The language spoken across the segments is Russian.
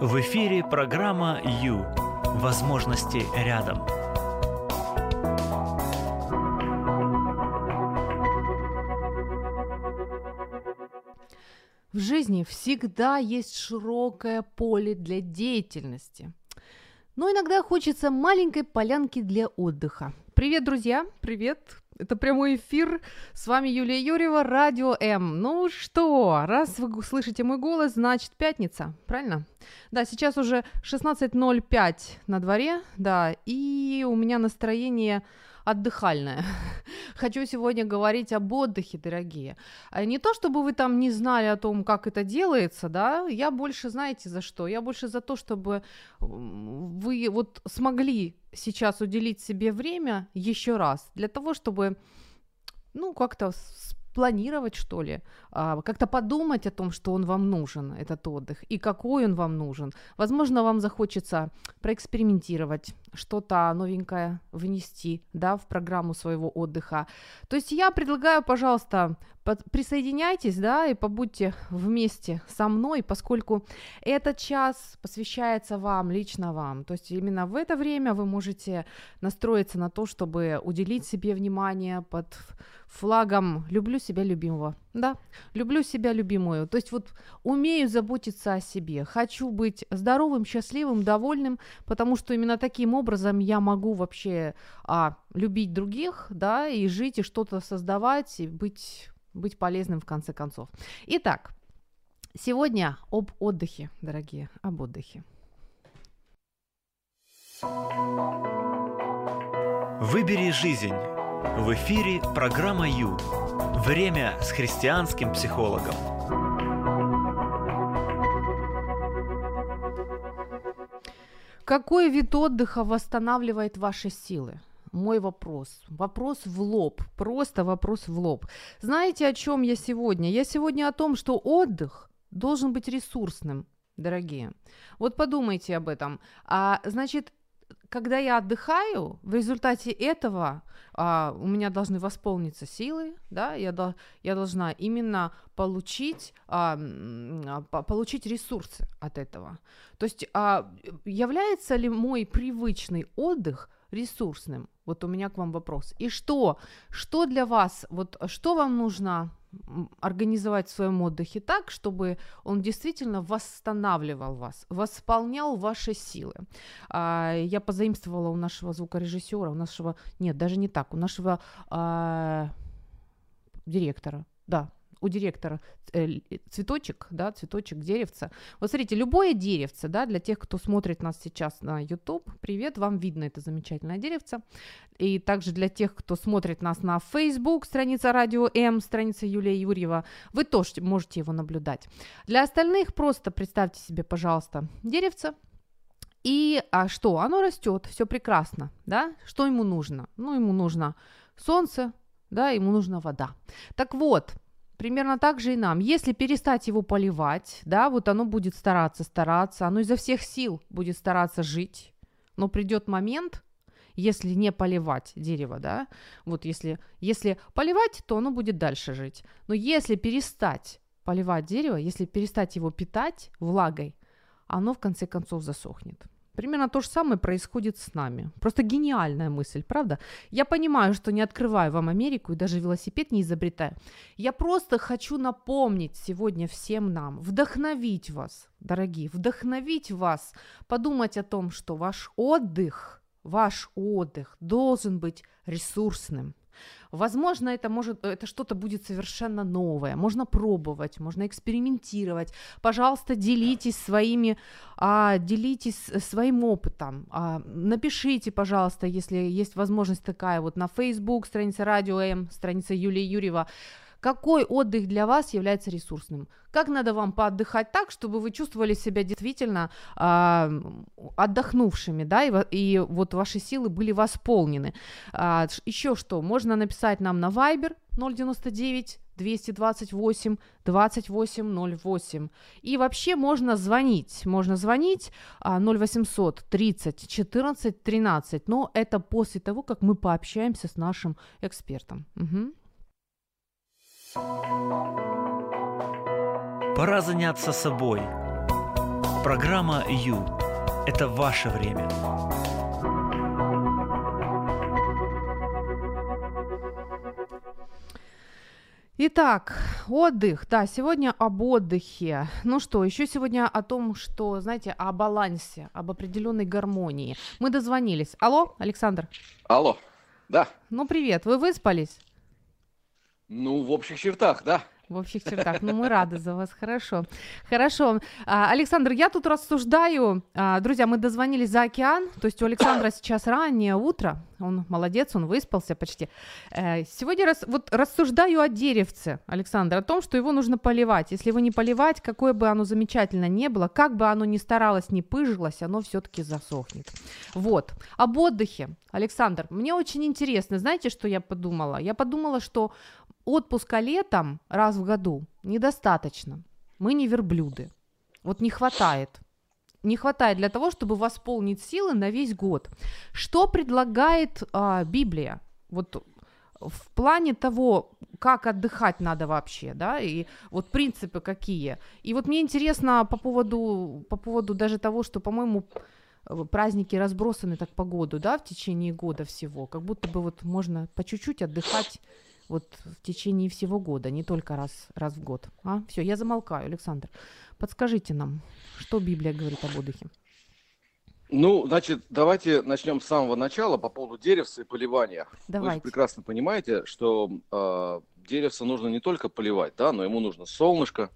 В эфире программа «Ю». Возможности рядом. В жизни всегда есть широкое поле для деятельности. Но иногда хочется маленькой полянки для отдыха. Привет, друзья! Привет! Это прямой эфир. С вами Юлия Юрьева, Радио М. Ну что, раз вы слышите мой голос, значит пятница, правильно? Да, сейчас уже 16.05 на дворе, да, и у меня настроение отдыхальная. Хочу сегодня говорить об отдыхе, дорогие. А не то, чтобы вы там не знали о том, как это делается, да, я больше, знаете, за что? Я больше за то, чтобы вы вот смогли сейчас уделить себе время еще раз для того, чтобы ну, как-то спланировать, что ли, а, как-то подумать о том, что он вам нужен, этот отдых, и какой он вам нужен. Возможно, вам захочется проэкспериментировать, что-то новенькое внести, да, в программу своего отдыха. То есть я предлагаю, пожалуйста, присоединяйтесь, да, и побудьте вместе со мной, поскольку этот час посвящается вам, лично вам. То есть именно в это время вы можете настроиться на то, чтобы уделить себе внимание под флагом «люблю себя любимого». Да, люблю себя любимую. То есть вот умею заботиться о себе, хочу быть здоровым, счастливым, довольным, потому что именно таким образом я могу вообще а, любить других, да, и жить, и что-то создавать, и быть, быть полезным в конце концов. Итак, сегодня об отдыхе, дорогие, об отдыхе. Выбери жизнь. В эфире программа Ю. Время с христианским психологом. Какой вид отдыха восстанавливает ваши силы? Мой вопрос. Вопрос в лоб. Просто вопрос в лоб. Знаете, о чем я сегодня? Я сегодня о том, что отдых должен быть ресурсным, дорогие. Вот подумайте об этом. А, значит, когда я отдыхаю, в результате этого а, у меня должны восполниться силы, да, я, до, я должна именно получить, а, а, получить ресурсы от этого. То есть а, является ли мой привычный отдых ресурсным? Вот у меня к вам вопрос. И что? Что для вас, вот что вам нужно организовать в своем отдыхе так, чтобы он действительно восстанавливал вас, восполнял ваши силы. А, я позаимствовала у нашего звукорежиссера, у нашего, нет, даже не так, у нашего а, директора, да, у директора э, цветочек, да, цветочек, деревца. Вот смотрите, любое деревце, да, для тех, кто смотрит нас сейчас на YouTube, привет, вам видно это замечательное деревце. И также для тех, кто смотрит нас на Facebook, страница Радио М, страница Юлия Юрьева, вы тоже можете его наблюдать. Для остальных просто представьте себе, пожалуйста, деревце, и а что? Оно растет, все прекрасно, да? Что ему нужно? Ну, ему нужно солнце, да, ему нужна вода. Так вот, Примерно так же и нам. Если перестать его поливать, да, вот оно будет стараться, стараться, оно изо всех сил будет стараться жить, но придет момент, если не поливать дерево, да, вот если, если поливать, то оно будет дальше жить. Но если перестать поливать дерево, если перестать его питать влагой, оно в конце концов засохнет. Примерно то же самое происходит с нами. Просто гениальная мысль, правда? Я понимаю, что не открываю вам Америку и даже велосипед не изобретаю. Я просто хочу напомнить сегодня всем нам, вдохновить вас, дорогие, вдохновить вас, подумать о том, что ваш отдых, ваш отдых должен быть ресурсным. Возможно, это может, это что-то будет совершенно новое. Можно пробовать, можно экспериментировать. Пожалуйста, делитесь своими, а, делитесь своим опытом. А, напишите, пожалуйста, если есть возможность такая, вот на Facebook, страница Радио М, страница Юлии Юрьева. Какой отдых для вас является ресурсным? Как надо вам поотдыхать так, чтобы вы чувствовали себя действительно э, отдохнувшими, да, и, и вот ваши силы были восполнены? А, еще что, можно написать нам на Viber 099 228 2808. И вообще можно звонить. Можно звонить 0800 30 14 13. Но это после того, как мы пообщаемся с нашим экспертом. Угу. Пора заняться собой. Программа «Ю» – это ваше время. Итак, отдых. Да, сегодня об отдыхе. Ну что, еще сегодня о том, что, знаете, о балансе, об определенной гармонии. Мы дозвонились. Алло, Александр? Алло, да. Ну, привет. Вы выспались? Ну, в общих чертах, да. В общих чертах. Ну, мы рады за вас. Хорошо. Хорошо. А, Александр, я тут рассуждаю. А, друзья, мы дозвонились за океан. То есть у Александра сейчас раннее утро. Он молодец, он выспался почти. Э, сегодня рас, вот рассуждаю о деревце, Александр, о том, что его нужно поливать. Если его не поливать, какое бы оно замечательно не было, как бы оно ни старалось, не пыжилось, оно все-таки засохнет. Вот. Об отдыхе. Александр, мне очень интересно. Знаете, что я подумала? Я подумала, что отпуска летом раз в году недостаточно. Мы не верблюды. Вот не хватает. Не хватает для того, чтобы восполнить силы на весь год. Что предлагает а, Библия? Вот в плане того, как отдыхать надо вообще, да, и вот принципы какие. И вот мне интересно по поводу, по поводу даже того, что, по-моему, праздники разбросаны так по году, да, в течение года всего, как будто бы вот можно по чуть-чуть отдыхать вот в течение всего года, не только раз, раз в год. А? Все, я замолкаю, Александр. Подскажите нам, что Библия говорит об отдыхе? Ну, значит, давайте начнем с самого начала по поводу деревца и поливания. Давайте. Вы же прекрасно понимаете, что э, деревца нужно не только поливать, да, но ему нужно солнышко,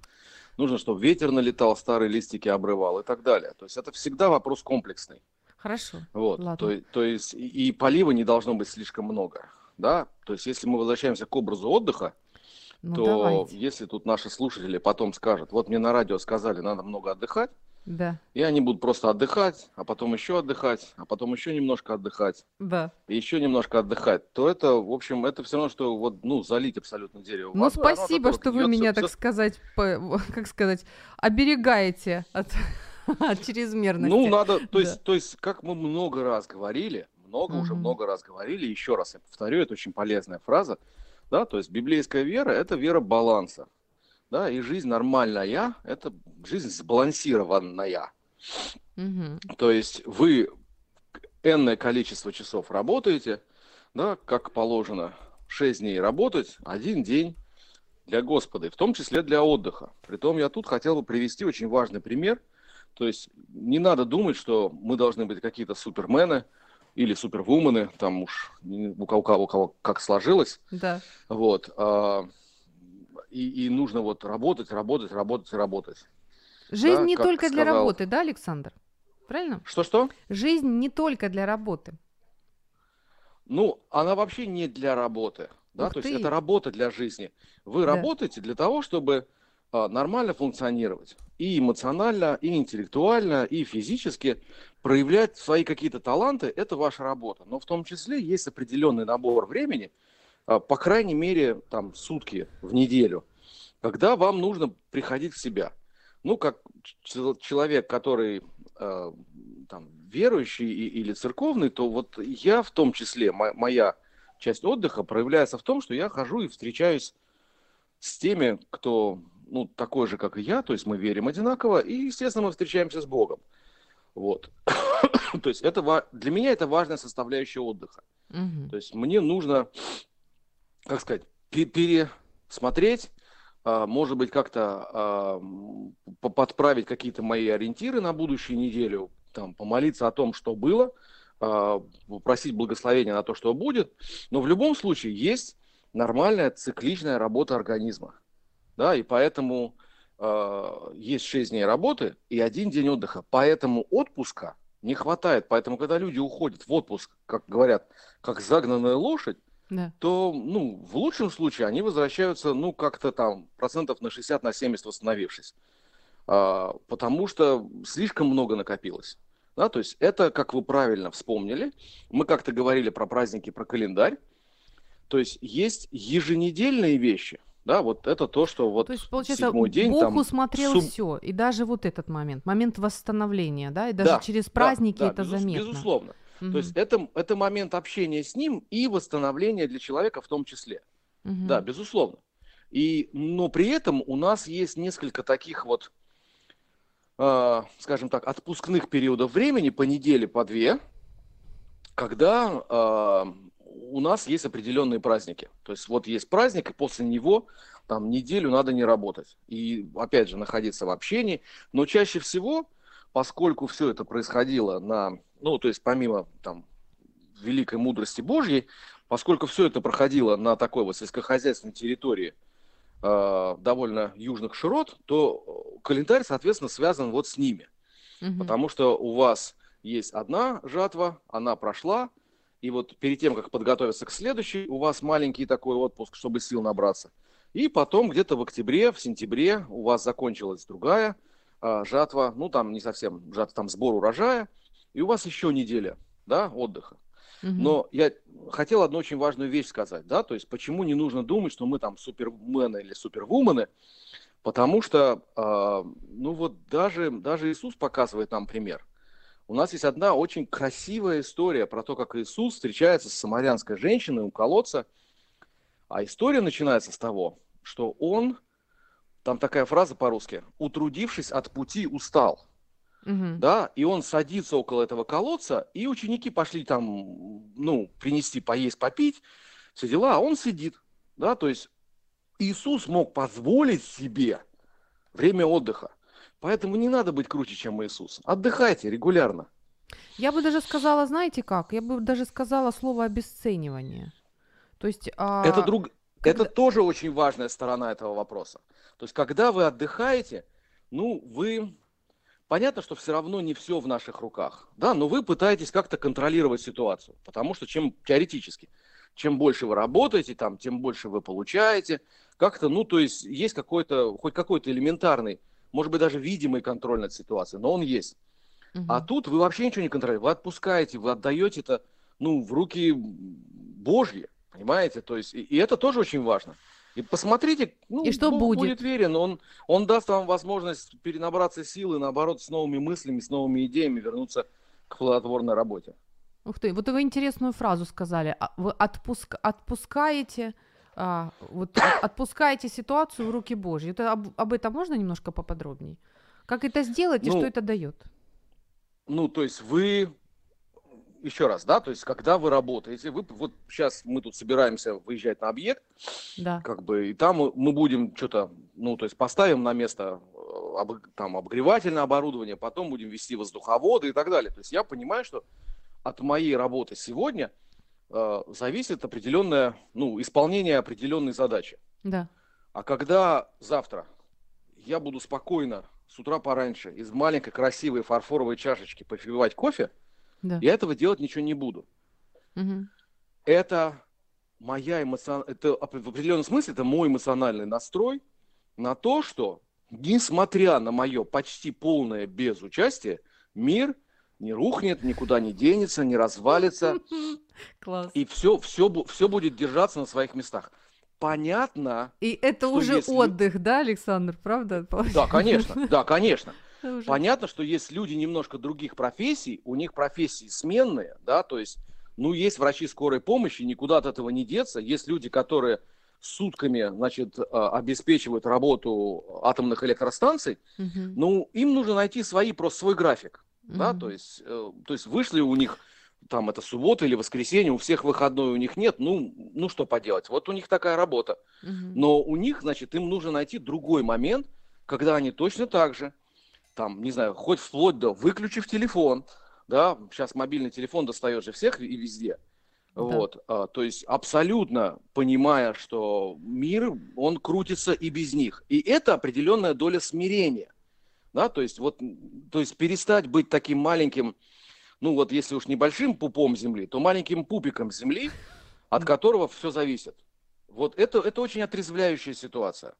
нужно, чтобы ветер налетал, старые листики обрывал и так далее. То есть это всегда вопрос комплексный. Хорошо. Вот. Ладно. То, то есть и, и полива не должно быть слишком много да, то есть если мы возвращаемся к образу отдыха, Ну, то давайте. если тут наши слушатели потом скажут, вот мне на радио сказали, надо много отдыхать, Да, и они будут просто отдыхать, а потом еще отдыхать, а потом еще немножко отдыхать, да. и еще немножко отдыхать, то это, в общем, это все равно, что вот, ну, залить абсолютно дерево. Ну, водой, от спасибо, что вы меня, всё- так сказать, по- как сказать, оберегаете от, от чрезмерности. Ну, надо, то Да. есть, то есть, как мы много раз говорили, много уже много раз говорили, еще раз я повторю, это очень полезная фраза, да, то есть библейская вера – это вера баланса, да, и жизнь нормальная – это жизнь сбалансированная. То есть вы энное количество часов работаете, да, как положено, 6 дней работать, один день для Господа, и в том числе для отдыха. Притом я тут хотел бы привести очень важный пример. То есть не надо думать, что мы должны быть какие-то супермены или супервумены, там уж у кого, у кого- у кого как сложилось. Да. Вот. а, и, и нужно вот работать, работать, работать, работать. Жизнь Да, не только для сказал- работы, да, Александр? Правильно? Что-что? Жизнь не только для работы. Ну, она вообще не для работы. Да? Ух То есть ты. это работа для жизни. Вы Да. работаете для того, чтобы нормально функционировать. И эмоционально, и интеллектуально, и физически проявлять свои какие-то таланты. Это ваша работа. Но в том числе есть определенный набор времени, а, по крайней мере, там, сутки в неделю, когда вам нужно приходить в себя. Ну, как человек, который э, там, верующий или церковный, то вот я в том числе, мо- моя часть отдыха проявляется в том, что я хожу и встречаюсь с теми, кто ну, такой же, как и я, то есть мы верим одинаково, и, естественно, мы встречаемся с Богом. Вот. то есть это для меня это важная составляющая отдыха. Мгм. То есть мне нужно, как сказать, пе- пересмотреть, а, может быть, как-то а, подправить какие-то мои ориентиры на будущую неделю, там, помолиться о том, что было, а, попросить благословения на то, что будет. Но в любом случае есть нормальная цикличная работа организма. Да, и поэтому а, есть 6 дней работы и один день отдыха. Поэтому отпуска не хватает. Поэтому, когда люди уходят в отпуск, как говорят, как загнанная лошадь, Да. то, ну, в лучшем случае они возвращаются, ну, как-то там процентов на 60, на 70 восстановившись. А, потому что слишком много накопилось. Да, то есть это, как вы правильно вспомнили, мы как-то говорили про праздники, про календарь. То есть есть еженедельные вещи, да, вот это то, что вот То есть, получается, седьмой день Бог там усмотрел суб- все, и даже вот этот момент, момент восстановления, да, и даже Да, через да, праздники да, это безус- заметно. Безусловно. Мгм. То есть это, это момент общения с ним и восстановления для человека в том числе. Мгм. Да, безусловно. И, но при этом у нас есть несколько таких вот э, скажем так, отпускных периодов времени по неделе, по две, когда э, у нас есть определенные праздники. То есть вот есть праздник, и после него там неделю надо не работать. И опять же находиться в общении. Но чаще всего, поскольку все это происходило на, ну то есть помимо там великой мудрости Божьей, поскольку все это проходило на такой вот сельскохозяйственной территории э, довольно южных широт, то календарь, соответственно, связан вот с ними. Угу. Потому что у вас есть одна жатва, она прошла, и вот перед тем, как подготовиться к следующей, у вас маленький такой отпуск, чтобы сил набраться. И потом где-то в октябре, в сентябре у вас закончилась другая а, жатва, ну там не совсем жатва, там сбор урожая, и у вас еще неделя, да, отдыха. Но я хотел одну очень важную вещь сказать, да, то есть почему не нужно думать, что мы там супермены или супервумены, потому что, э, ну вот даже, даже Иисус показывает нам пример. У нас есть одна очень красивая история про то, как Иисус встречается с самарянской женщиной у колодца. А история начинается с того, что он, там такая фраза по-русски, утрудившись от пути, устал. Угу. Да, и он садится около этого колодца, и ученики пошли там, ну, принести поесть, попить, все дела, а он сидит, да, то есть Иисус мог позволить себе время отдыха. Поэтому не надо быть круче, чем Иисус. Отдыхайте регулярно. Я бы даже сказала, знаете как? Я бы даже сказала слово обесценивание. То есть... А... Это, друг... Когда... Это тоже очень важная сторона этого вопроса. То есть, когда вы отдыхаете, ну, вы... Понятно, что все равно не все в наших руках, да, но вы пытаетесь как-то контролировать ситуацию, потому что чем теоретически, чем больше вы работаете, там, тем больше вы получаете, как-то, ну, то есть есть какой-то, хоть какой-то элементарный может быть, даже видимый контроль над ситуацией, но он есть. Угу. А тут вы вообще ничего не контролируете, вы отпускаете, вы отдаете это, ну, в руки Божьи, понимаете? То есть, и, и это тоже очень важно. И посмотрите, ну, и что Бог будет? будет верен, он, он даст вам возможность перенабраться силы, наоборот, с новыми мыслями, с новыми идеями вернуться к плодотворной работе. Ух ты, вот вы интересную фразу сказали. А вы отпуск, отпускаете а, вот отпускаете ситуацию в руки Божьи. Это, об, об этом можно немножко поподробнее? Как это сделать и ну, что это дает? Ну, то есть вы еще раз, да, то есть когда вы работаете, вы вот сейчас мы тут собираемся выезжать на объект, да. как бы, и там мы будем что-то, ну, то есть поставим на место э, об, там обогревательное оборудование, потом будем вести воздуховоды и так далее. То есть я понимаю, что от моей работы сегодня э, зависит определенное, ну, исполнение определенной задачи. Да. А когда завтра я буду спокойно с утра пораньше из маленькой красивой фарфоровой чашечки попивать кофе, да. я этого делать ничего не буду. Угу. Это моя эмоцион... это в определенном смысле это мой эмоциональный настрой на то, что несмотря на мое почти полное безучастие, мир не рухнет, никуда не денется, не развалится. Класс. И все, все, все будет держаться на своих местах. Понятно. И это уже если... отдых, да, Александр, правда? Да, конечно, да, конечно. Понятно, что есть люди немножко других профессий, у них профессии сменные, да, то есть, ну, есть врачи скорой помощи, никуда от этого не деться. Есть люди, которые сутками, значит, а, обеспечивают работу атомных электростанций, угу. ну, им нужно найти свои, просто свой график, угу. да, то есть, э, то есть вышли у них там это суббота или воскресенье, у всех выходной у них нет, ну, ну что поделать, вот у них такая работа. Угу. Но у них, значит, им нужно найти другой момент, когда они точно так же, там, не знаю, хоть вплоть до выключив телефон, да, сейчас мобильный телефон достает же всех и везде, да. вот, а, то есть абсолютно понимая, что мир, он крутится и без них, и это определенная доля смирения, да, то есть вот, то есть перестать быть таким маленьким, ну вот если уж небольшим пупом земли, то маленьким пупиком земли, от которого все зависит. Вот это, это очень отрезвляющая ситуация.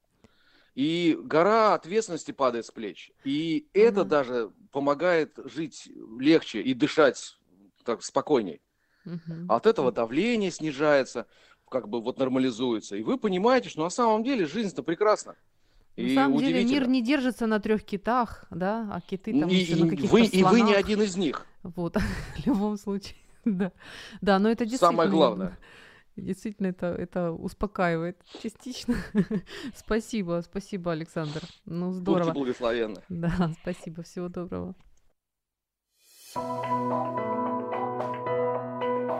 И гора ответственности падает с плеч. И mm-hmm. это даже помогает жить легче и дышать так спокойней. Mm-hmm. От этого давление снижается, как бы вот нормализуется. И вы понимаете, что на самом деле жизнь-то прекрасна. На и самом деле мир не держится на трех китах, да, а киты там и, еще на каких-то вы, И вы не один из них. Вот, в любом случае, да. Да, но это действительно... Самое главное. Действительно, это, это успокаивает частично. спасибо, спасибо, Александр. Ну, здорово. Будьте благословенны. Да, спасибо, всего доброго.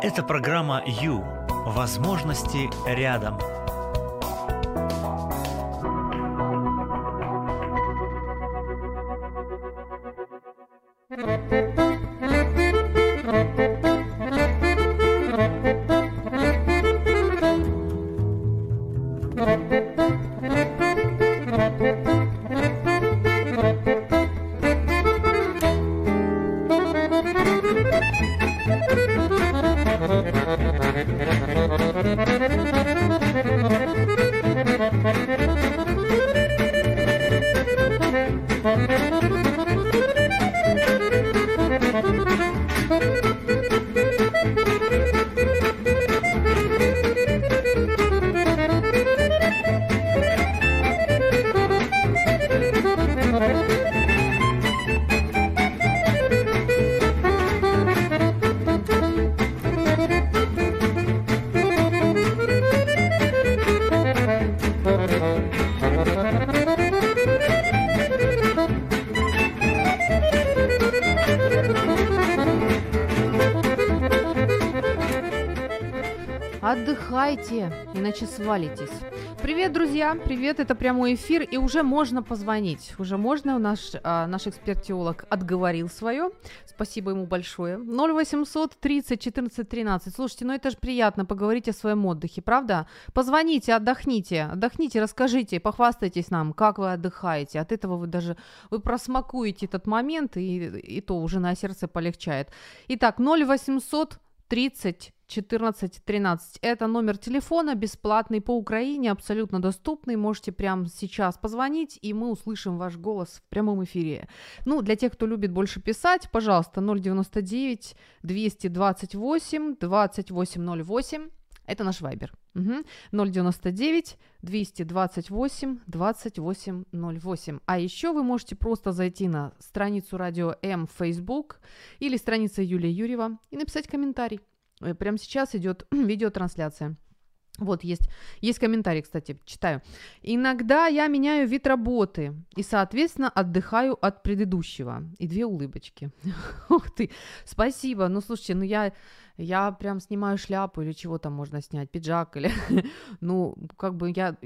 Это программа «Ю». Возможности рядом. Отдыхайте, иначе свалитесь. Привет, друзья! Привет, это прямой эфир, и уже можно позвонить. Уже можно, наш, а, наш эксперт-теолог отговорил свое. Спасибо ему большое. 0800 30 14 13. Слушайте, ну это же приятно поговорить о своем отдыхе, правда? Позвоните, отдохните, отдохните, расскажите, похвастайтесь нам, как вы отдыхаете. От этого вы даже, вы просмакуете этот момент, и, и то уже на сердце полегчает. Итак, 0800 30 14 13. Это номер телефона, бесплатный по Украине, абсолютно доступный. Можете прямо сейчас позвонить, и мы услышим ваш голос в прямом эфире. Ну, для тех, кто любит больше писать, пожалуйста, 099 228 2808. Это наш вайбер. Угу. 099 228 2808. А еще вы можете просто зайти на страницу Радио М в Facebook или страница Юлия Юрьева и написать комментарий. Э, прямо сейчас идет видеотрансляция. Вот есть, есть комментарий, кстати, читаю. Иногда я меняю вид работы и, соответственно, отдыхаю от предыдущего. И две улыбочки. Ух ты, спасибо. Ну, слушайте, ну я я прям снимаю шляпу или чего там можно снять, пиджак или, ну, как бы я,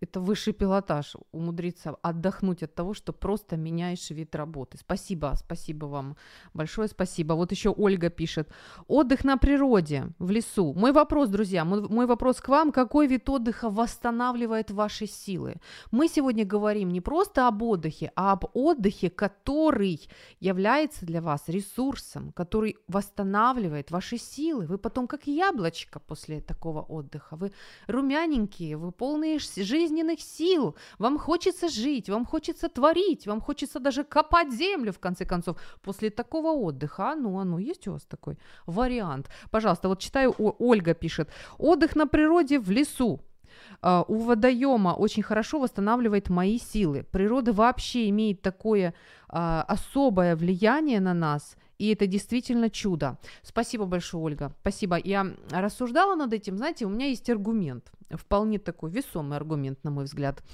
это высший пилотаж, умудриться отдохнуть от того, что просто меняешь вид работы. Спасибо, спасибо вам, большое спасибо. Вот еще Ольга пишет, отдых на природе, в лесу. Мой вопрос, друзья, мой, вопрос к вам, какой вид отдыха восстанавливает ваши силы? Мы сегодня говорим не просто об отдыхе, а об отдыхе, который является для вас ресурсом, который восстанавливает восстанавливает ваши силы. Вы потом как яблочко после такого отдыха. Вы румяненькие, вы полные жизненных сил. Вам хочется жить, вам хочется творить, вам хочется даже копать землю, в конце концов, после такого отдыха. А ну, а ну, есть у вас такой вариант? Пожалуйста, вот читаю, Ольга пишет. Отдых на природе в лесу. Uh, у водоема очень хорошо восстанавливает мои силы. Природа вообще имеет такое uh, особое влияние на нас, и это действительно чудо. Спасибо большое, Ольга. Спасибо. Я рассуждала над этим, знаете, у меня есть аргумент, вполне такой весомый аргумент, на мой взгляд.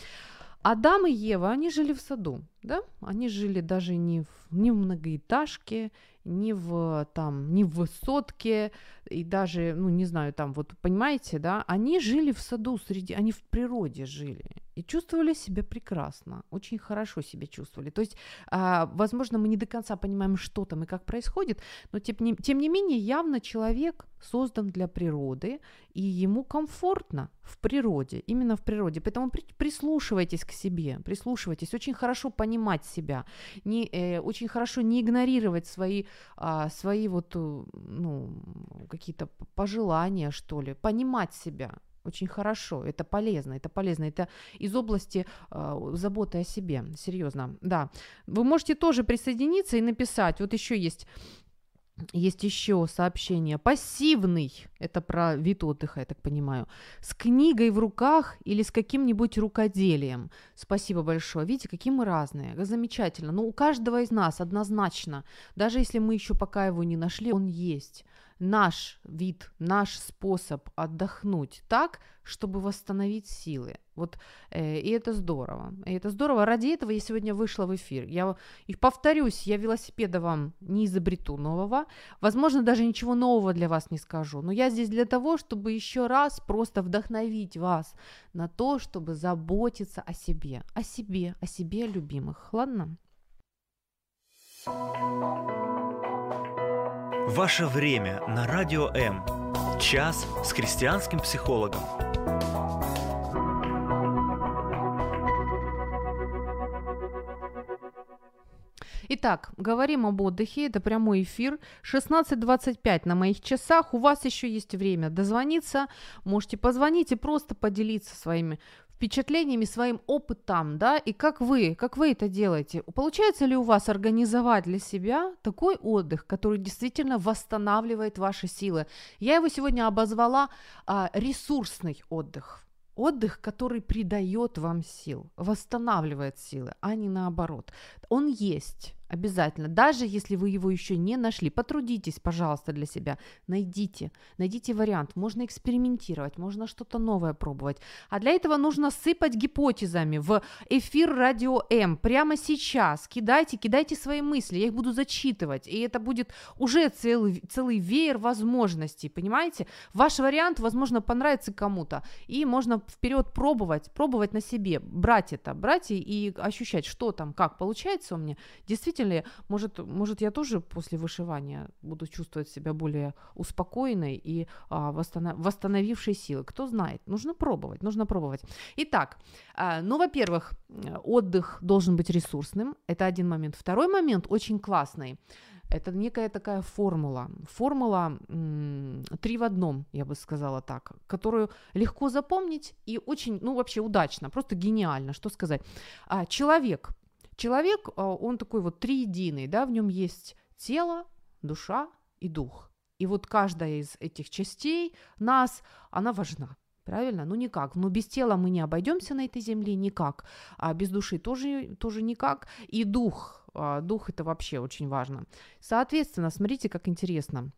Адам и Ева, они жили в саду, да? Они жили даже не в, не в многоэтажке, не в, там, не в высотке, и даже, ну, не знаю, там, вот, понимаете, да? Они жили в саду, среди, они в природе жили и чувствовали себя прекрасно, очень хорошо себя чувствовали. То есть, а, возможно, мы не до конца понимаем, что там и как происходит, но тем не, тем не менее явно человек создан для природы, и ему комфортно в природе, именно в природе. Поэтому при, прислушивайтесь к себе, прислушивайтесь, очень хорошо понимать себя, не, э, очень хорошо не игнорировать свои, а, свои вот, э, ну, какие-то пожелания, что ли, понимать себя, очень хорошо, это полезно, это полезно, это из области э, заботы о себе, серьезно, да. Вы можете тоже присоединиться и написать, вот еще есть есть еще сообщение. Пассивный, это про вид отдыха, я так понимаю, с книгой в руках или с каким-нибудь рукоделием. Спасибо большое. Видите, какие мы разные. Замечательно. Но у каждого из нас однозначно, даже если мы еще пока его не нашли, он есть наш вид, наш способ отдохнуть так, чтобы восстановить силы. Вот, э, и это здорово. И это здорово. Ради этого я сегодня вышла в эфир. Я и повторюсь, я велосипеда вам не изобрету нового. Возможно, даже ничего нового для вас не скажу. Но я здесь для того, чтобы еще раз просто вдохновить вас на то, чтобы заботиться о себе. О себе, о себе любимых. Ладно? Ваше время на Радио М. Час с христианским психологом. Итак, говорим об отдыхе. Это прямой эфир. 16.25 на моих часах. У вас еще есть время дозвониться. Можете позвонить и просто поделиться своими впечатлениями, своим опытом, да, и как вы, как вы это делаете. Получается ли у вас организовать для себя такой отдых, который действительно восстанавливает ваши силы? Я его сегодня обозвала а, ресурсный отдых. Отдых, который придает вам сил, восстанавливает силы, а не наоборот. Он есть, Обязательно. Даже если вы его еще не нашли, потрудитесь, пожалуйста, для себя. Найдите. Найдите вариант. Можно экспериментировать, можно что-то новое пробовать. А для этого нужно сыпать гипотезами в эфир Радио М прямо сейчас. Кидайте, кидайте свои мысли. Я их буду зачитывать. И это будет уже целый, целый веер возможностей. Понимаете? Ваш вариант, возможно, понравится кому-то. И можно вперед пробовать, пробовать на себе. Брать это, брать и, ощущать, что там, как получается у меня. Действительно действительно, может, может я тоже после вышивания буду чувствовать себя более успокоенной и а, восстанов... восстановившей силы. Кто знает, нужно пробовать, нужно пробовать. Итак, а, ну, во-первых, отдых должен быть ресурсным, это один момент. Второй момент очень классный. Это некая такая формула. Формула три в одном, я бы сказала так, которую легко запомнить и очень, ну, вообще удачно, просто гениально, что сказать. А, человек Человек, а, он такой вот триединый, да, в нем есть тело, душа и дух. И вот каждая из этих частей нас, она важна. Правильно? Ну никак. Но без тела мы не обойдемся на этой земле никак. А без души тоже, тоже никак. И дух. А, дух это вообще очень важно. Соответственно, смотрите, как интересно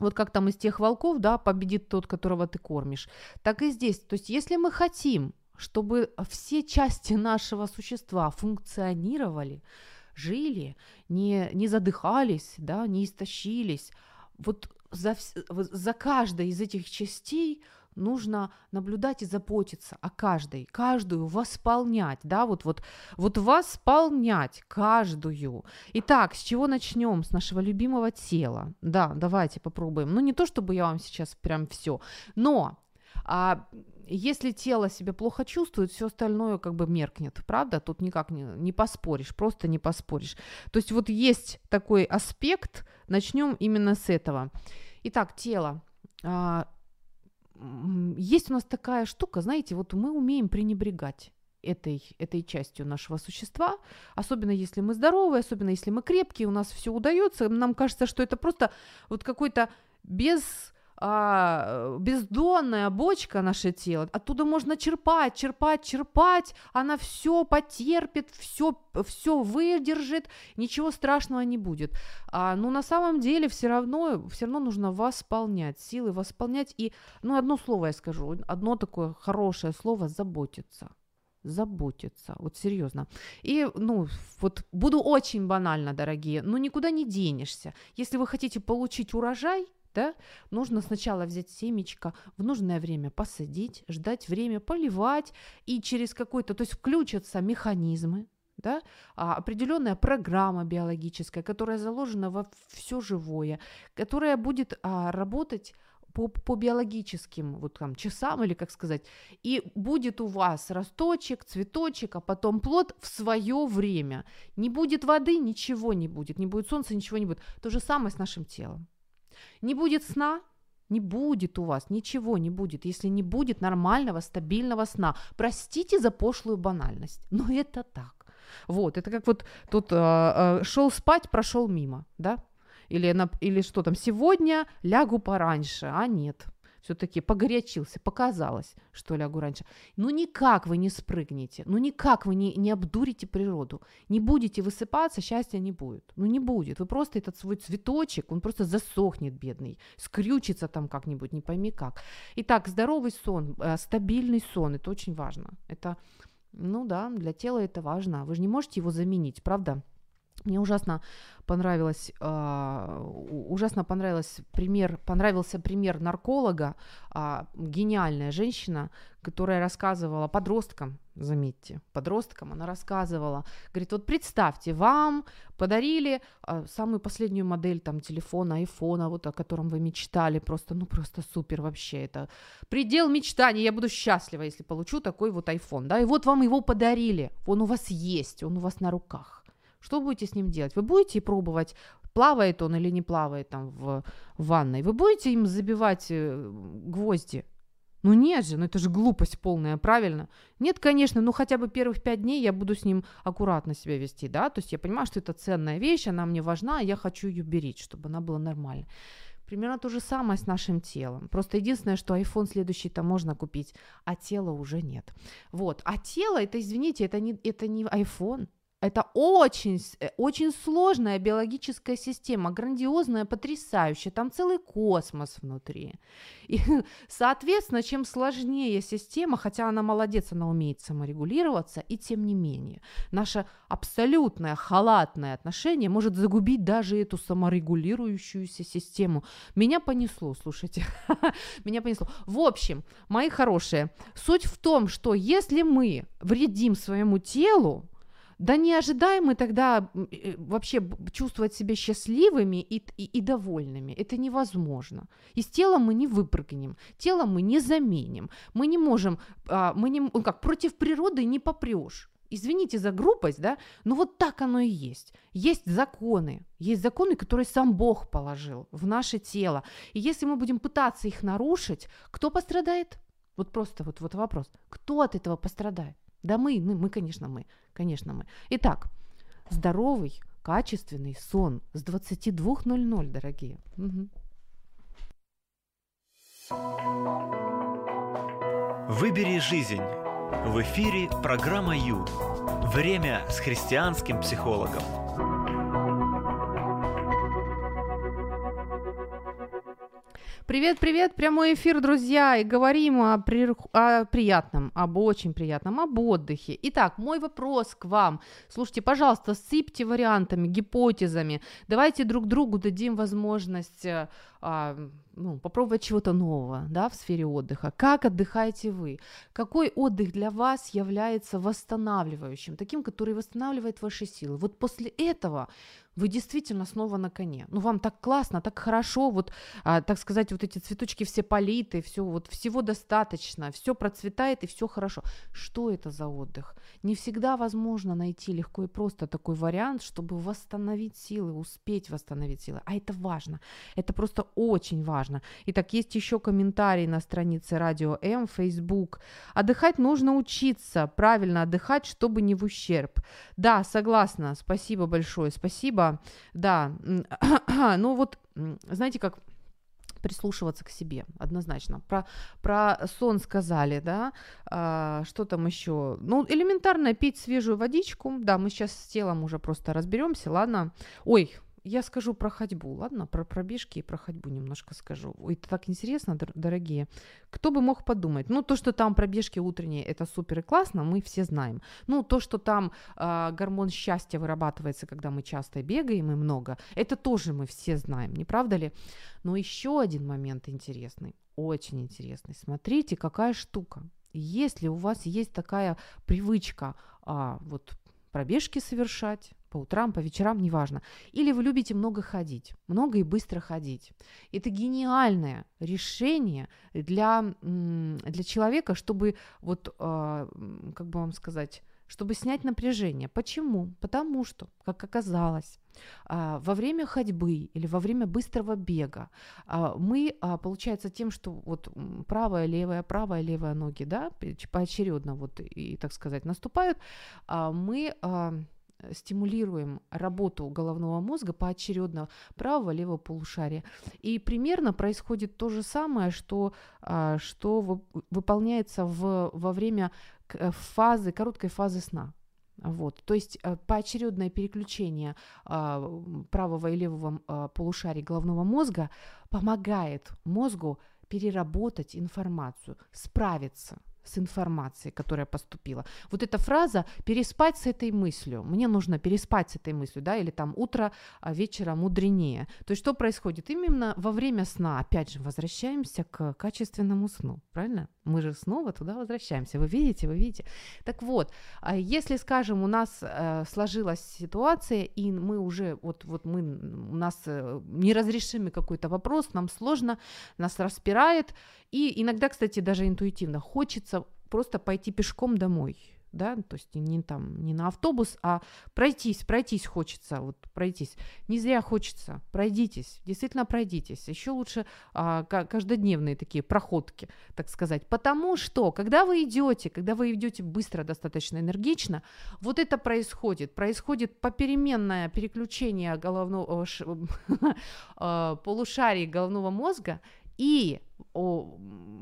вот как там из тех волков, да, победит тот, которого ты кормишь, так и здесь. То есть, если мы хотим чтобы все части нашего существа функционировали, жили, не, не задыхались, да, не истощились. Вот за, за каждой из этих частей нужно наблюдать и заботиться о каждой, каждую восполнять, да, вот, вот, вот восполнять каждую. Итак, с чего начнем? С нашего любимого тела. Да, давайте попробуем. Ну, не то, чтобы я вам сейчас прям все, но а, если тело себя плохо чувствует, все остальное как бы меркнет, правда? Тут никак не, не поспоришь, просто не поспоришь. То есть вот есть такой аспект, начнем именно с этого. Итак, тело. А, есть у нас такая штука, знаете, вот мы умеем пренебрегать этой, этой частью нашего существа, особенно если мы здоровые, особенно если мы крепкие, у нас все удается, нам кажется, что это просто вот какой-то без а, бездонная бочка наше тело, оттуда можно черпать, черпать, черпать, она все потерпит, все, все выдержит, ничего страшного не будет. А, но на самом деле все равно, все равно нужно восполнять, силы восполнять. И, ну, одно слово я скажу, одно такое хорошее слово – заботиться заботиться, вот серьезно. И, ну, вот буду очень банально, дорогие, но никуда не денешься. Если вы хотите получить урожай, да, нужно сначала взять семечко, в нужное время посадить, ждать время, поливать, и через какой-то, то есть включатся механизмы, да, а, определенная программа биологическая, которая заложена во все живое, которая будет а, работать по, по биологическим вот там часам или как сказать, и будет у вас росточек, цветочек, а потом плод в свое время. Не будет воды, ничего не будет, не будет солнца, ничего не будет. То же самое с нашим телом. Не будет сна, не будет у вас, ничего не будет, если не будет нормального, стабильного сна. Простите за пошлую банальность, но это так. Вот, это как вот тут э, э, шел спать, прошел мимо, да? Или, на, или что там, сегодня лягу пораньше, а нет. Все-таки погорячился, показалось, что лягу раньше. Ну никак вы не спрыгнете, ну никак вы не, не обдурите природу, не будете высыпаться, счастья не будет. Ну не будет, вы просто этот свой цветочек, он просто засохнет, бедный, скрючится там как-нибудь, не пойми как. Итак, здоровый сон, э, стабильный сон, это очень важно. Это, ну да, для тела это важно. Вы же не можете его заменить, правда? Мне ужасно понравилось, э, ужасно понравилось пример, понравился пример нарколога, э, гениальная женщина, которая рассказывала подросткам, заметьте, подросткам, она рассказывала, говорит, вот представьте, вам подарили э, самую последнюю модель там телефона, айфона, вот о котором вы мечтали, просто, ну просто супер вообще, это предел мечтаний, я буду счастлива, если получу такой вот айфон, да, и вот вам его подарили, он у вас есть, он у вас на руках что будете с ним делать? Вы будете пробовать, плавает он или не плавает там в, в ванной? Вы будете им забивать э, гвозди? Ну нет же, ну это же глупость полная, правильно? Нет, конечно, ну хотя бы первых пять дней я буду с ним аккуратно себя вести, да, то есть я понимаю, что это ценная вещь, она мне важна, я хочу ее беречь, чтобы она была нормальной. Примерно то же самое с нашим телом. Просто единственное, что iPhone следующий-то можно купить, а тела уже нет. Вот. А тело, это, извините, это не, это не iPhone, это очень, э, очень сложная биологическая система, грандиозная, потрясающая. Там целый космос внутри. И, соответственно, чем сложнее система, хотя она молодец, она умеет саморегулироваться, и тем не менее, наше абсолютное халатное отношение может загубить даже эту саморегулирующуюся систему. Меня понесло, слушайте, меня понесло. В общем, мои хорошие, суть в том, что если мы вредим своему телу, да не ожидаем мы тогда э, вообще чувствовать себя счастливыми и, и, и довольными. Это невозможно. Из тела мы не выпрыгнем, тело мы не заменим. Мы не можем, а, мы не, ну как, против природы не попрешь. Извините за грубость, да, но вот так оно и есть. Есть законы, есть законы, которые сам Бог положил в наше тело. И если мы будем пытаться их нарушить, кто пострадает? Вот просто вот, вот вопрос. Кто от этого пострадает? Да мы, мы, мы, конечно, мы, конечно, мы. Итак, здоровый, качественный сон с 22.00, дорогие. Угу. Выбери жизнь. В эфире программа Ю. Время с христианским психологом. Привет, привет, прямой эфир, друзья, и говорим о, при... о приятном, об очень приятном, об отдыхе. Итак, мой вопрос к вам. Слушайте, пожалуйста, сыпьте вариантами, гипотезами. Давайте друг другу дадим возможность э, а, ну, попробовать чего-то нового да, в сфере отдыха. Как отдыхаете вы? Какой отдых для вас является восстанавливающим, таким, который восстанавливает ваши силы? Вот после этого вы действительно снова на коне. Ну, вам так классно, так хорошо, вот, а, так сказать, вот эти цветочки все политы, все, вот всего достаточно, все процветает и все хорошо. Что это за отдых? Не всегда возможно найти легко и просто такой вариант, чтобы восстановить силы, успеть восстановить силы. А это важно, это просто очень важно. Итак, есть еще комментарий на странице Радио М, Facebook. Отдыхать нужно учиться, правильно отдыхать, чтобы не в ущерб. Да, согласна, спасибо большое, спасибо спасибо. Да, ну вот, знаете, как прислушиваться к себе, однозначно. Про, про сон сказали, да, а, что там еще? Ну, элементарно пить свежую водичку, да, мы сейчас с телом уже просто разберемся, ладно. Ой, я скажу про ходьбу, ладно? Про пробежки и про ходьбу немножко скажу. Ой, это так интересно, дорогие. Кто бы мог подумать? Ну, то, что там пробежки утренние, это супер и классно, мы все знаем. Ну, то, что там э, гормон счастья вырабатывается, когда мы часто бегаем и много, это тоже мы все знаем, не правда ли? Но еще один момент интересный, очень интересный. Смотрите, какая штука. Если у вас есть такая привычка а, вот пробежки совершать, по утрам, по вечерам, неважно. Или вы любите много ходить, много и быстро ходить. Это гениальное решение для, для человека, чтобы, вот, а, как бы вам сказать, чтобы снять напряжение. Почему? Потому что, как оказалось, а, во время ходьбы или во время быстрого бега а, мы, получается, тем, что вот правая, левая, правая, левая ноги, да, поочередно вот и, так сказать, наступают, мы стимулируем работу головного мозга поочередно правого, левого полушария. И примерно происходит то же самое, что, а, что выполняется в, во время фазы, короткой фазы сна. Вот, то есть э, поочередное переключение а, правого и левого а, полушарий головного мозга помогает мозгу переработать информацию, справиться с информацией, которая поступила. Вот эта фраза «переспать с этой мыслью», мне нужно переспать с этой мыслью, да, или там «утро а вечера мудренее». То есть что происходит? Именно во время сна, опять же, возвращаемся к качественному сну, правильно? Мы же снова туда возвращаемся. Вы видите, вы видите. Так вот, а если, скажем, у нас э, сложилась ситуация, и мы уже, вот, вот мы, у нас э, неразрешимый какой-то вопрос, нам сложно, нас распирает, и иногда, кстати, даже интуитивно хочется просто пойти пешком домой, да, то есть не там, не на автобус, а пройтись, пройтись хочется, вот пройтись. Не зря хочется, пройдитесь, действительно пройдитесь. Еще лучше а, каждодневные такие проходки, так сказать. Потому что, когда вы идете, когда вы идете быстро, достаточно энергично, вот это происходит. Происходит попеременное переключение головного, а, полушарий головного мозга, и о,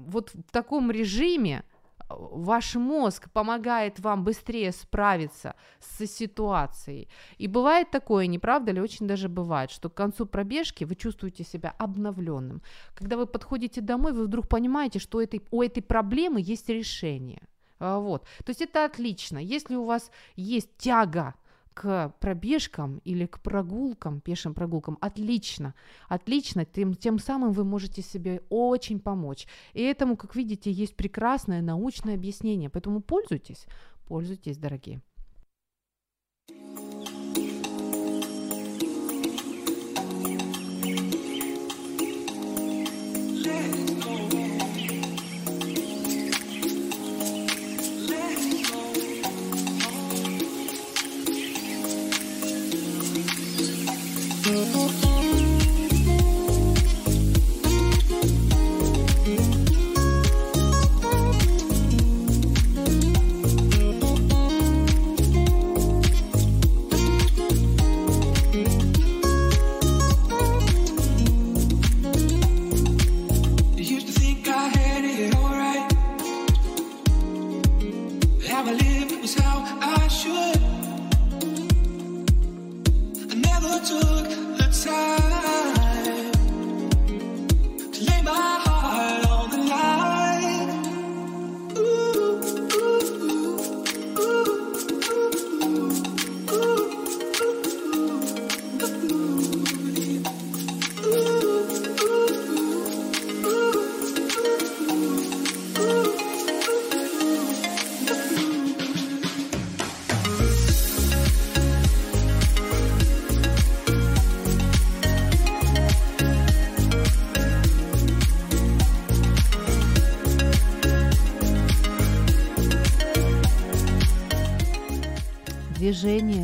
вот в таком режиме э, ваш мозг помогает вам быстрее справиться с ситуацией. И бывает такое, не правда ли, очень даже бывает, что к концу пробежки вы чувствуете себя обновленным. Когда вы подходите домой, вы вдруг понимаете, что этой, у этой проблемы есть решение. А, вот. То есть это отлично. Если у вас есть тяга к пробежкам или к прогулкам, пешим прогулкам, отлично, отлично, тем, тем самым вы можете себе очень помочь. И этому, как видите, есть прекрасное научное объяснение, поэтому пользуйтесь, пользуйтесь, дорогие.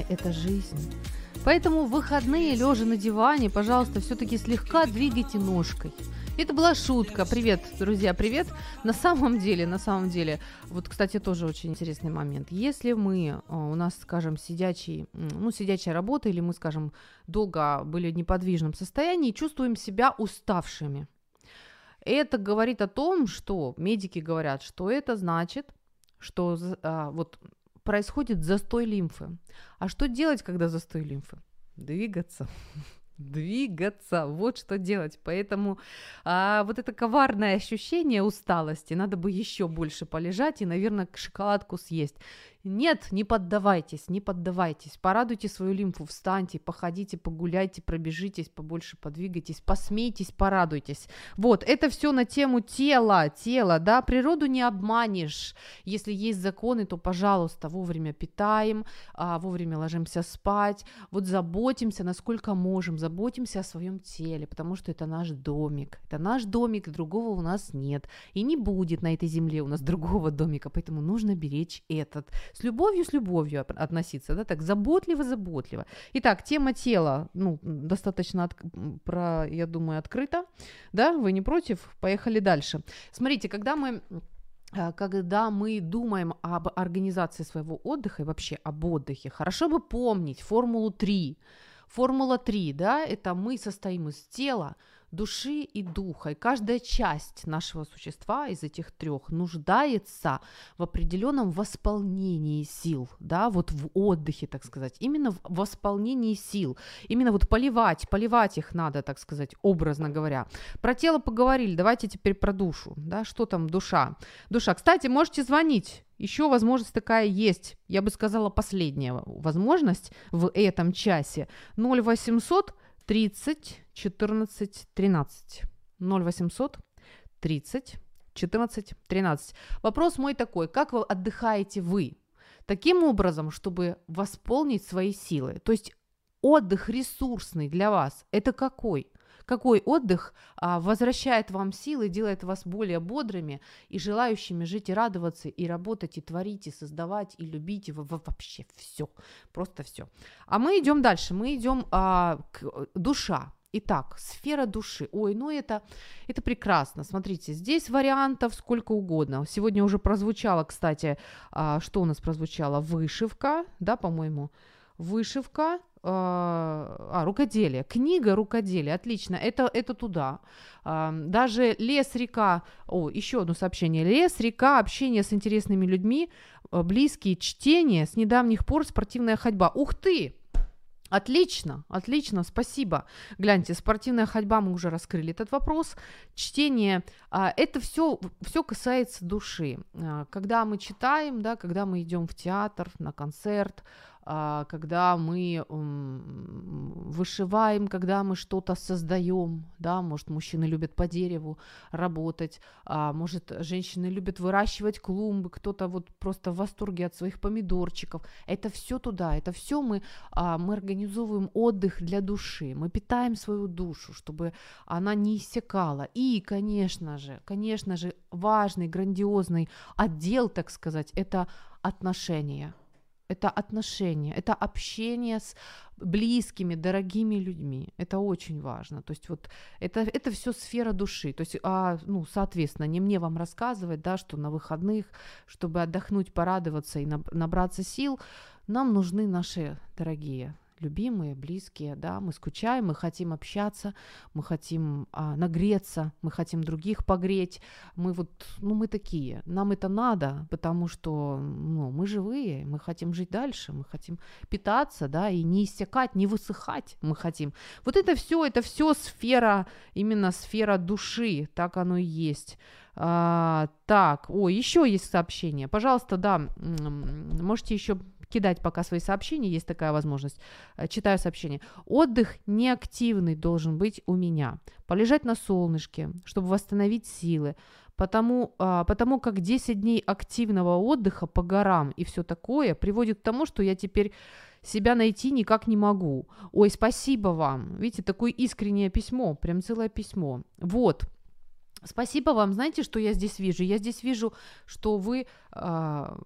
Это жизнь. Поэтому в выходные, лежа на диване, пожалуйста, все-таки слегка двигайте ножкой. Это была шутка. Привет, друзья, привет. На самом деле, на самом деле, вот, кстати, тоже очень интересный момент. Если мы, а, у нас, скажем, сидячий, ну, сидячая работа, или мы, скажем, долго были в неподвижном состоянии, чувствуем себя уставшими. Это говорит о том, что медики говорят, что это значит, что а, вот происходит застой лимфы. А что делать, когда застой лимфы? Двигаться двигаться, вот что делать. Поэтому а, вот это коварное ощущение усталости, надо бы еще больше полежать и, наверное, шоколадку съесть. Нет, не поддавайтесь, не поддавайтесь. Порадуйте свою лимфу, встаньте, походите, погуляйте, пробежитесь, побольше подвигайтесь, посмейтесь, порадуйтесь. Вот, это все на тему тела, тела, да, природу не обманешь. Если есть законы, то, пожалуйста, вовремя питаем, а, вовремя ложимся спать, вот заботимся, насколько можем, заботимся о своем теле, потому что это наш домик, это наш домик, другого у нас нет, и не будет на этой земле у нас другого домика, поэтому нужно беречь этот с любовью, с любовью относиться, да, так заботливо-заботливо. Итак, тема тела, ну, достаточно, от, про, я думаю, открыта, да, вы не против? Поехали дальше. Смотрите, когда мы э, когда мы думаем об организации своего отдыха и вообще об отдыхе, хорошо бы помнить формулу 3. Формула 3, да, это мы состоим из тела, души и духа. И каждая часть нашего существа из этих трех нуждается в определенном восполнении сил, да, вот в отдыхе, так сказать, именно в восполнении сил, именно вот поливать, поливать их надо, так сказать, образно говоря. Про тело поговорили, давайте теперь про душу, да, что там душа. Душа, кстати, можете звонить, еще возможность такая есть, я бы сказала, последняя возможность в этом часе. 0800 30 14 13. 0800 30 14 13. Вопрос мой такой, как вы отдыхаете вы? Таким образом, чтобы восполнить свои силы. То есть отдых ресурсный для вас, это какой? Какой отдых а, возвращает вам силы, делает вас более бодрыми и желающими жить и радоваться, и работать, и творить, и создавать, и любить, и вообще все, просто все. А мы идем дальше, мы идем а, к душа. Итак, сфера души. Ой, ну это, это прекрасно. Смотрите, здесь вариантов сколько угодно. Сегодня уже прозвучало, кстати, а, что у нас прозвучало? Вышивка, да, по-моему. Вышивка, а, рукоделие, книга рукоделия, отлично, это, это туда. А, даже лес, река, о, еще одно сообщение, лес, река, общение с интересными людьми, а, близкие чтения, с недавних пор спортивная ходьба. Ух ты! Отлично, отлично, спасибо. Гляньте, спортивная ходьба, мы уже раскрыли этот вопрос. Чтение, а, это все, все касается души. А, когда мы читаем, да, когда мы идем в театр, на концерт, когда мы вышиваем, когда мы что-то создаем, да, может, мужчины любят по дереву работать, а, может, женщины любят выращивать клумбы, кто-то вот просто в восторге от своих помидорчиков. Это все туда, это все мы, а, мы организовываем отдых для души, мы питаем свою душу, чтобы она не иссякала. И, конечно же, конечно же, важный, грандиозный отдел, так сказать, это отношения – это отношения, это общение с близкими, дорогими людьми. Это очень важно. То есть вот это, это все сфера души. То есть, а, ну, соответственно, не мне вам рассказывать, да, что на выходных, чтобы отдохнуть, порадоваться и набраться сил, нам нужны наши дорогие любимые, близкие, да, мы скучаем, мы хотим общаться, мы хотим а, нагреться, мы хотим других погреть, мы вот, ну, мы такие, нам это надо, потому что, ну, мы живые, мы хотим жить дальше, мы хотим питаться, да, и не иссякать, не высыхать мы хотим. Вот это все, это все сфера, именно сфера души, так оно и есть. А, так, о, еще есть сообщение, пожалуйста, да, можете еще кидать пока свои сообщения, есть такая возможность. Э, читаю сообщение. Отдых неактивный должен быть у меня. Полежать на солнышке, чтобы восстановить силы. Потому, а, потому как 10 дней активного отдыха по горам и все такое приводит к тому, что я теперь себя найти никак не могу. Ой, спасибо вам. Видите, такое искреннее письмо, прям целое письмо. Вот, Спасибо вам. Знаете, что я здесь вижу? Я здесь вижу, что вы, э,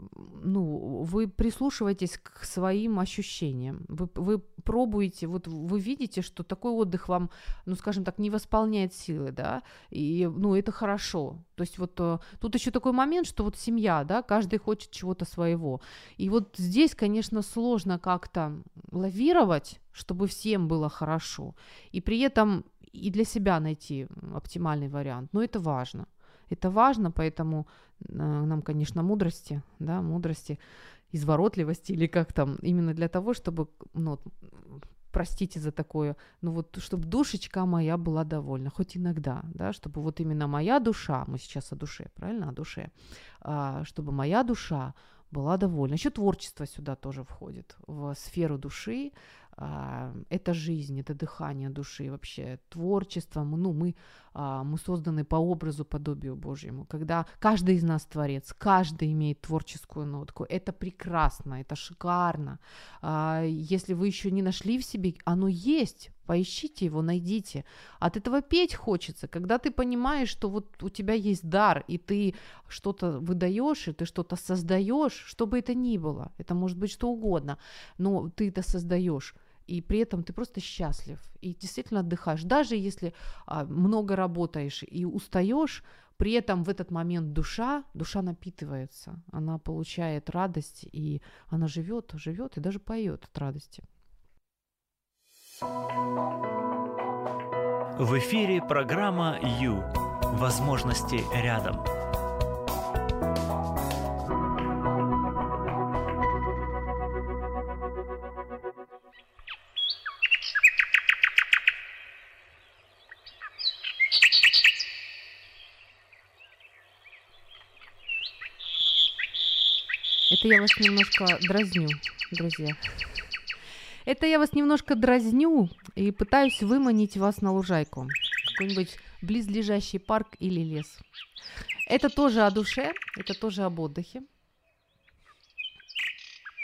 ну, вы прислушиваетесь к своим ощущениям. Вы, вы пробуете, вот вы видите, что такой отдых вам, ну, скажем так, не восполняет силы, да, и, ну, это хорошо. То есть вот э, тут еще такой момент, что вот семья, да, каждый хочет чего-то своего. И вот здесь, конечно, сложно как-то лавировать, чтобы всем было хорошо. И при этом и для себя найти оптимальный вариант. Но это важно. Это важно, поэтому э, нам, конечно, мудрости, да, мудрости, изворотливости или как там, именно для того, чтобы, ну, простите за такое, ну вот, чтобы душечка моя была довольна, хоть иногда, да, чтобы вот именно моя душа, мы сейчас о душе, правильно, о душе, а, чтобы моя душа была довольна. Еще творчество сюда тоже входит в сферу души, это жизнь, это дыхание души, вообще творчество. Ну, мы, а, мы созданы по образу, подобию Божьему. Когда каждый из нас творец, каждый имеет творческую нотку. Это прекрасно, это шикарно. А, если вы еще не нашли в себе, оно есть. Поищите его, найдите. От этого петь хочется, когда ты понимаешь, что вот у тебя есть дар, и ты что-то выдаешь, и ты что-то создаешь, что бы это ни было. Это может быть что угодно, но ты это создаешь и при этом ты просто счастлив и действительно отдыхаешь. Даже если а, много работаешь и устаешь, при этом в этот момент душа, душа напитывается, она получает радость, и она живет, живет и даже поет от радости. В эфире программа «Ю». Возможности рядом. Это я вас немножко дразню, друзья. Это я вас немножко дразню и пытаюсь выманить вас на лужайку. Какой-нибудь близлежащий парк или лес. Это тоже о душе, это тоже об отдыхе.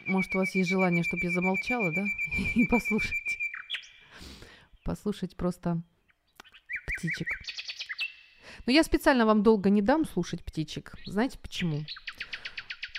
Может, у вас есть желание, чтобы я замолчала, да? И послушать. Послушать просто птичек. Но я специально вам долго не дам слушать птичек. Знаете почему?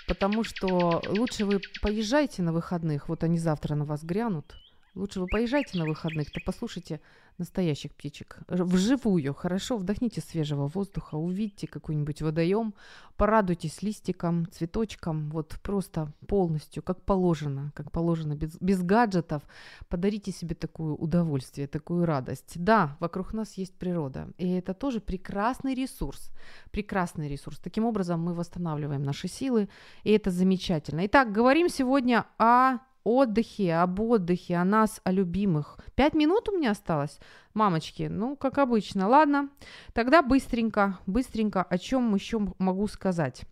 Потому что лучше вы поезжайте на выходных, вот они завтра на вас грянут. Лучше вы поезжайте на выходных, то послушайте настоящих птичек. Вживую, хорошо, вдохните свежего воздуха, увидите какой-нибудь водоем, порадуйтесь листиком, цветочком, вот просто полностью, как положено, как положено, без, без гаджетов. Подарите себе такое удовольствие, такую радость. Да, вокруг нас есть природа, и это тоже прекрасный ресурс, прекрасный ресурс. Таким образом мы восстанавливаем наши силы, и это замечательно. Итак, говорим сегодня о отдыхе, об отдыхе, о нас, о любимых. Пять минут у меня осталось, мамочки, ну, как обычно. Ладно, тогда быстренько, быстренько, о чем еще могу сказать.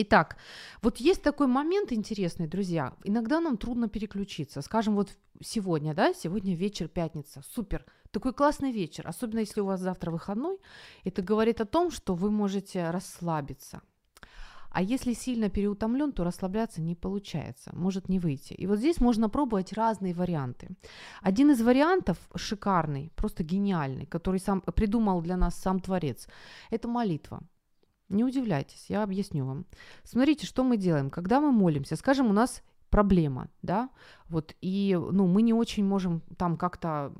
Итак, вот есть такой момент интересный, друзья. Иногда нам трудно переключиться. Скажем, вот сегодня, да, сегодня вечер, пятница, супер, такой классный вечер, особенно если у вас завтра выходной. Это говорит о том, что вы можете расслабиться, а если сильно переутомлен, то расслабляться не получается, может не выйти. И вот здесь можно пробовать разные варианты. Один из вариантов шикарный, просто гениальный, который сам придумал для нас сам Творец, это молитва. Не удивляйтесь, я объясню вам. Смотрите, что мы делаем. Когда мы молимся, скажем, у нас проблема, да, вот, и, ну, мы не очень можем там как-то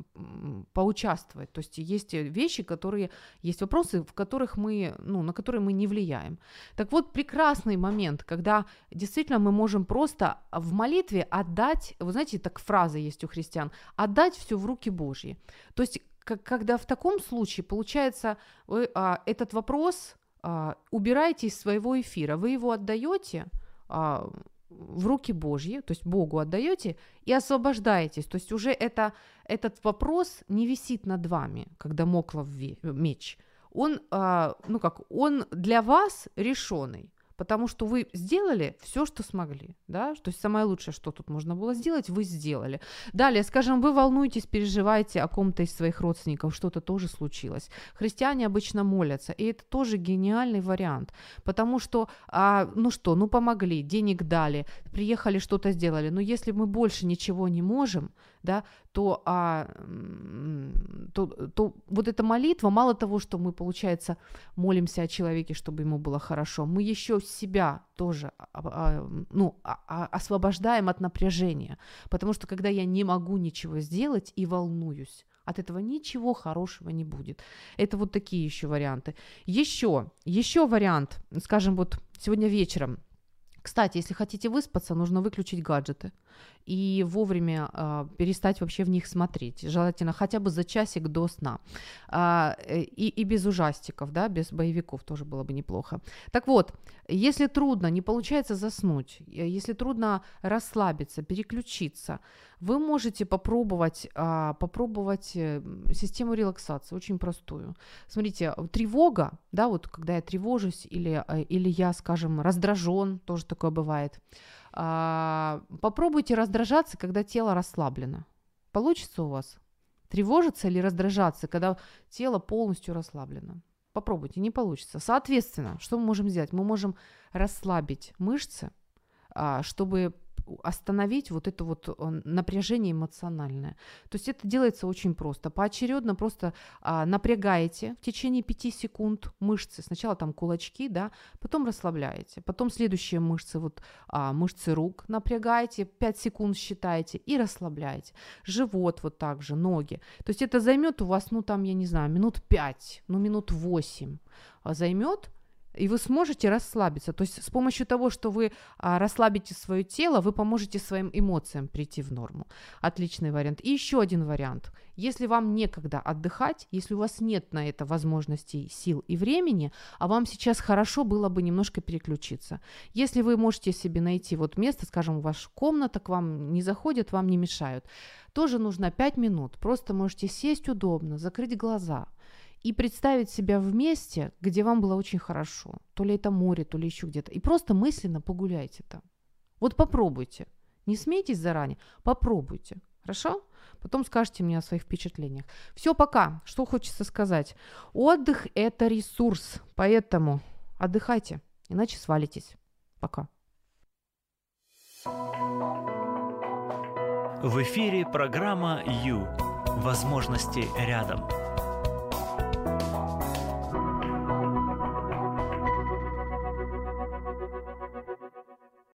поучаствовать, то есть есть вещи, которые, есть вопросы, в которых мы, ну, на которые мы не влияем. Так вот, прекрасный момент, когда действительно мы можем просто в молитве отдать, вы знаете, так фраза есть у христиан, отдать все в руки Божьи. То есть, когда в таком случае, получается, вы а, этот вопрос а, убираете из своего эфира, вы его отдаете, а, в руки Божьи, то есть Богу отдаете и освобождаетесь. То есть уже это, этот вопрос не висит над вами, когда моклов меч. Он, а, ну как, он для вас решенный потому что вы сделали все, что смогли, да, то есть самое лучшее, что тут можно было сделать, вы сделали. Далее, скажем, вы волнуетесь, переживаете о ком-то из своих родственников, что-то тоже случилось. Христиане обычно молятся, и это тоже гениальный вариант, потому что, а, ну что, ну помогли, денег дали, приехали, что-то сделали, но если мы больше ничего не можем, да, то, а, то, то вот эта молитва, мало того, что мы, получается, молимся о человеке, чтобы ему было хорошо, мы еще себя тоже а, а, ну, а, освобождаем от напряжения. Потому что когда я не могу ничего сделать и волнуюсь, от этого ничего хорошего не будет. Это вот такие еще варианты. Еще, еще вариант, скажем, вот сегодня вечером кстати, если хотите выспаться, нужно выключить гаджеты и вовремя э, перестать вообще в них смотреть. Желательно хотя бы за часик до сна. Э, и, и без ужастиков, да, без боевиков тоже было бы неплохо. Так вот, если трудно, не получается заснуть, э, если трудно расслабиться, переключиться, вы можете попробовать, э, попробовать систему релаксации, очень простую. Смотрите, тревога, да, вот когда я тревожусь или, э, или я, скажем, раздражен, тоже такое бывает, а, попробуйте раздражаться, когда тело расслаблено. Получится у вас? Тревожиться или раздражаться, когда тело полностью расслаблено? Попробуйте, не получится. Соответственно, что мы можем сделать? Мы можем расслабить мышцы, а, чтобы остановить вот это вот э, напряжение эмоциональное. То есть это делается очень просто. Поочередно просто а, напрягаете в течение 5 секунд мышцы. Сначала там кулачки, да, потом расслабляете. Потом следующие мышцы, вот а, мышцы рук напрягаете, 5 секунд считаете и расслабляете. Живот вот так же, ноги. То есть это займет у вас, ну там, я не знаю, минут 5, ну минут 8 а, займет, и вы сможете расслабиться. То есть с помощью того, что вы а, расслабите свое тело, вы поможете своим эмоциям прийти в норму. Отличный вариант. И еще один вариант. Если вам некогда отдыхать, если у вас нет на это возможностей, сил и времени, а вам сейчас хорошо было бы немножко переключиться. Если вы можете себе найти вот место, скажем, ваша комната к вам не заходит, вам не мешают, тоже нужно 5 минут. Просто можете сесть удобно, закрыть глаза – и представить себя в месте, где вам было очень хорошо. То ли это море, то ли еще где-то. И просто мысленно погуляйте там. Вот попробуйте. Не смейтесь заранее, попробуйте. Хорошо? Потом скажете мне о своих впечатлениях. Все, пока. Что хочется сказать? Отдых – это ресурс, поэтому отдыхайте, иначе свалитесь. Пока. В эфире программа «Ю». Возможности рядом.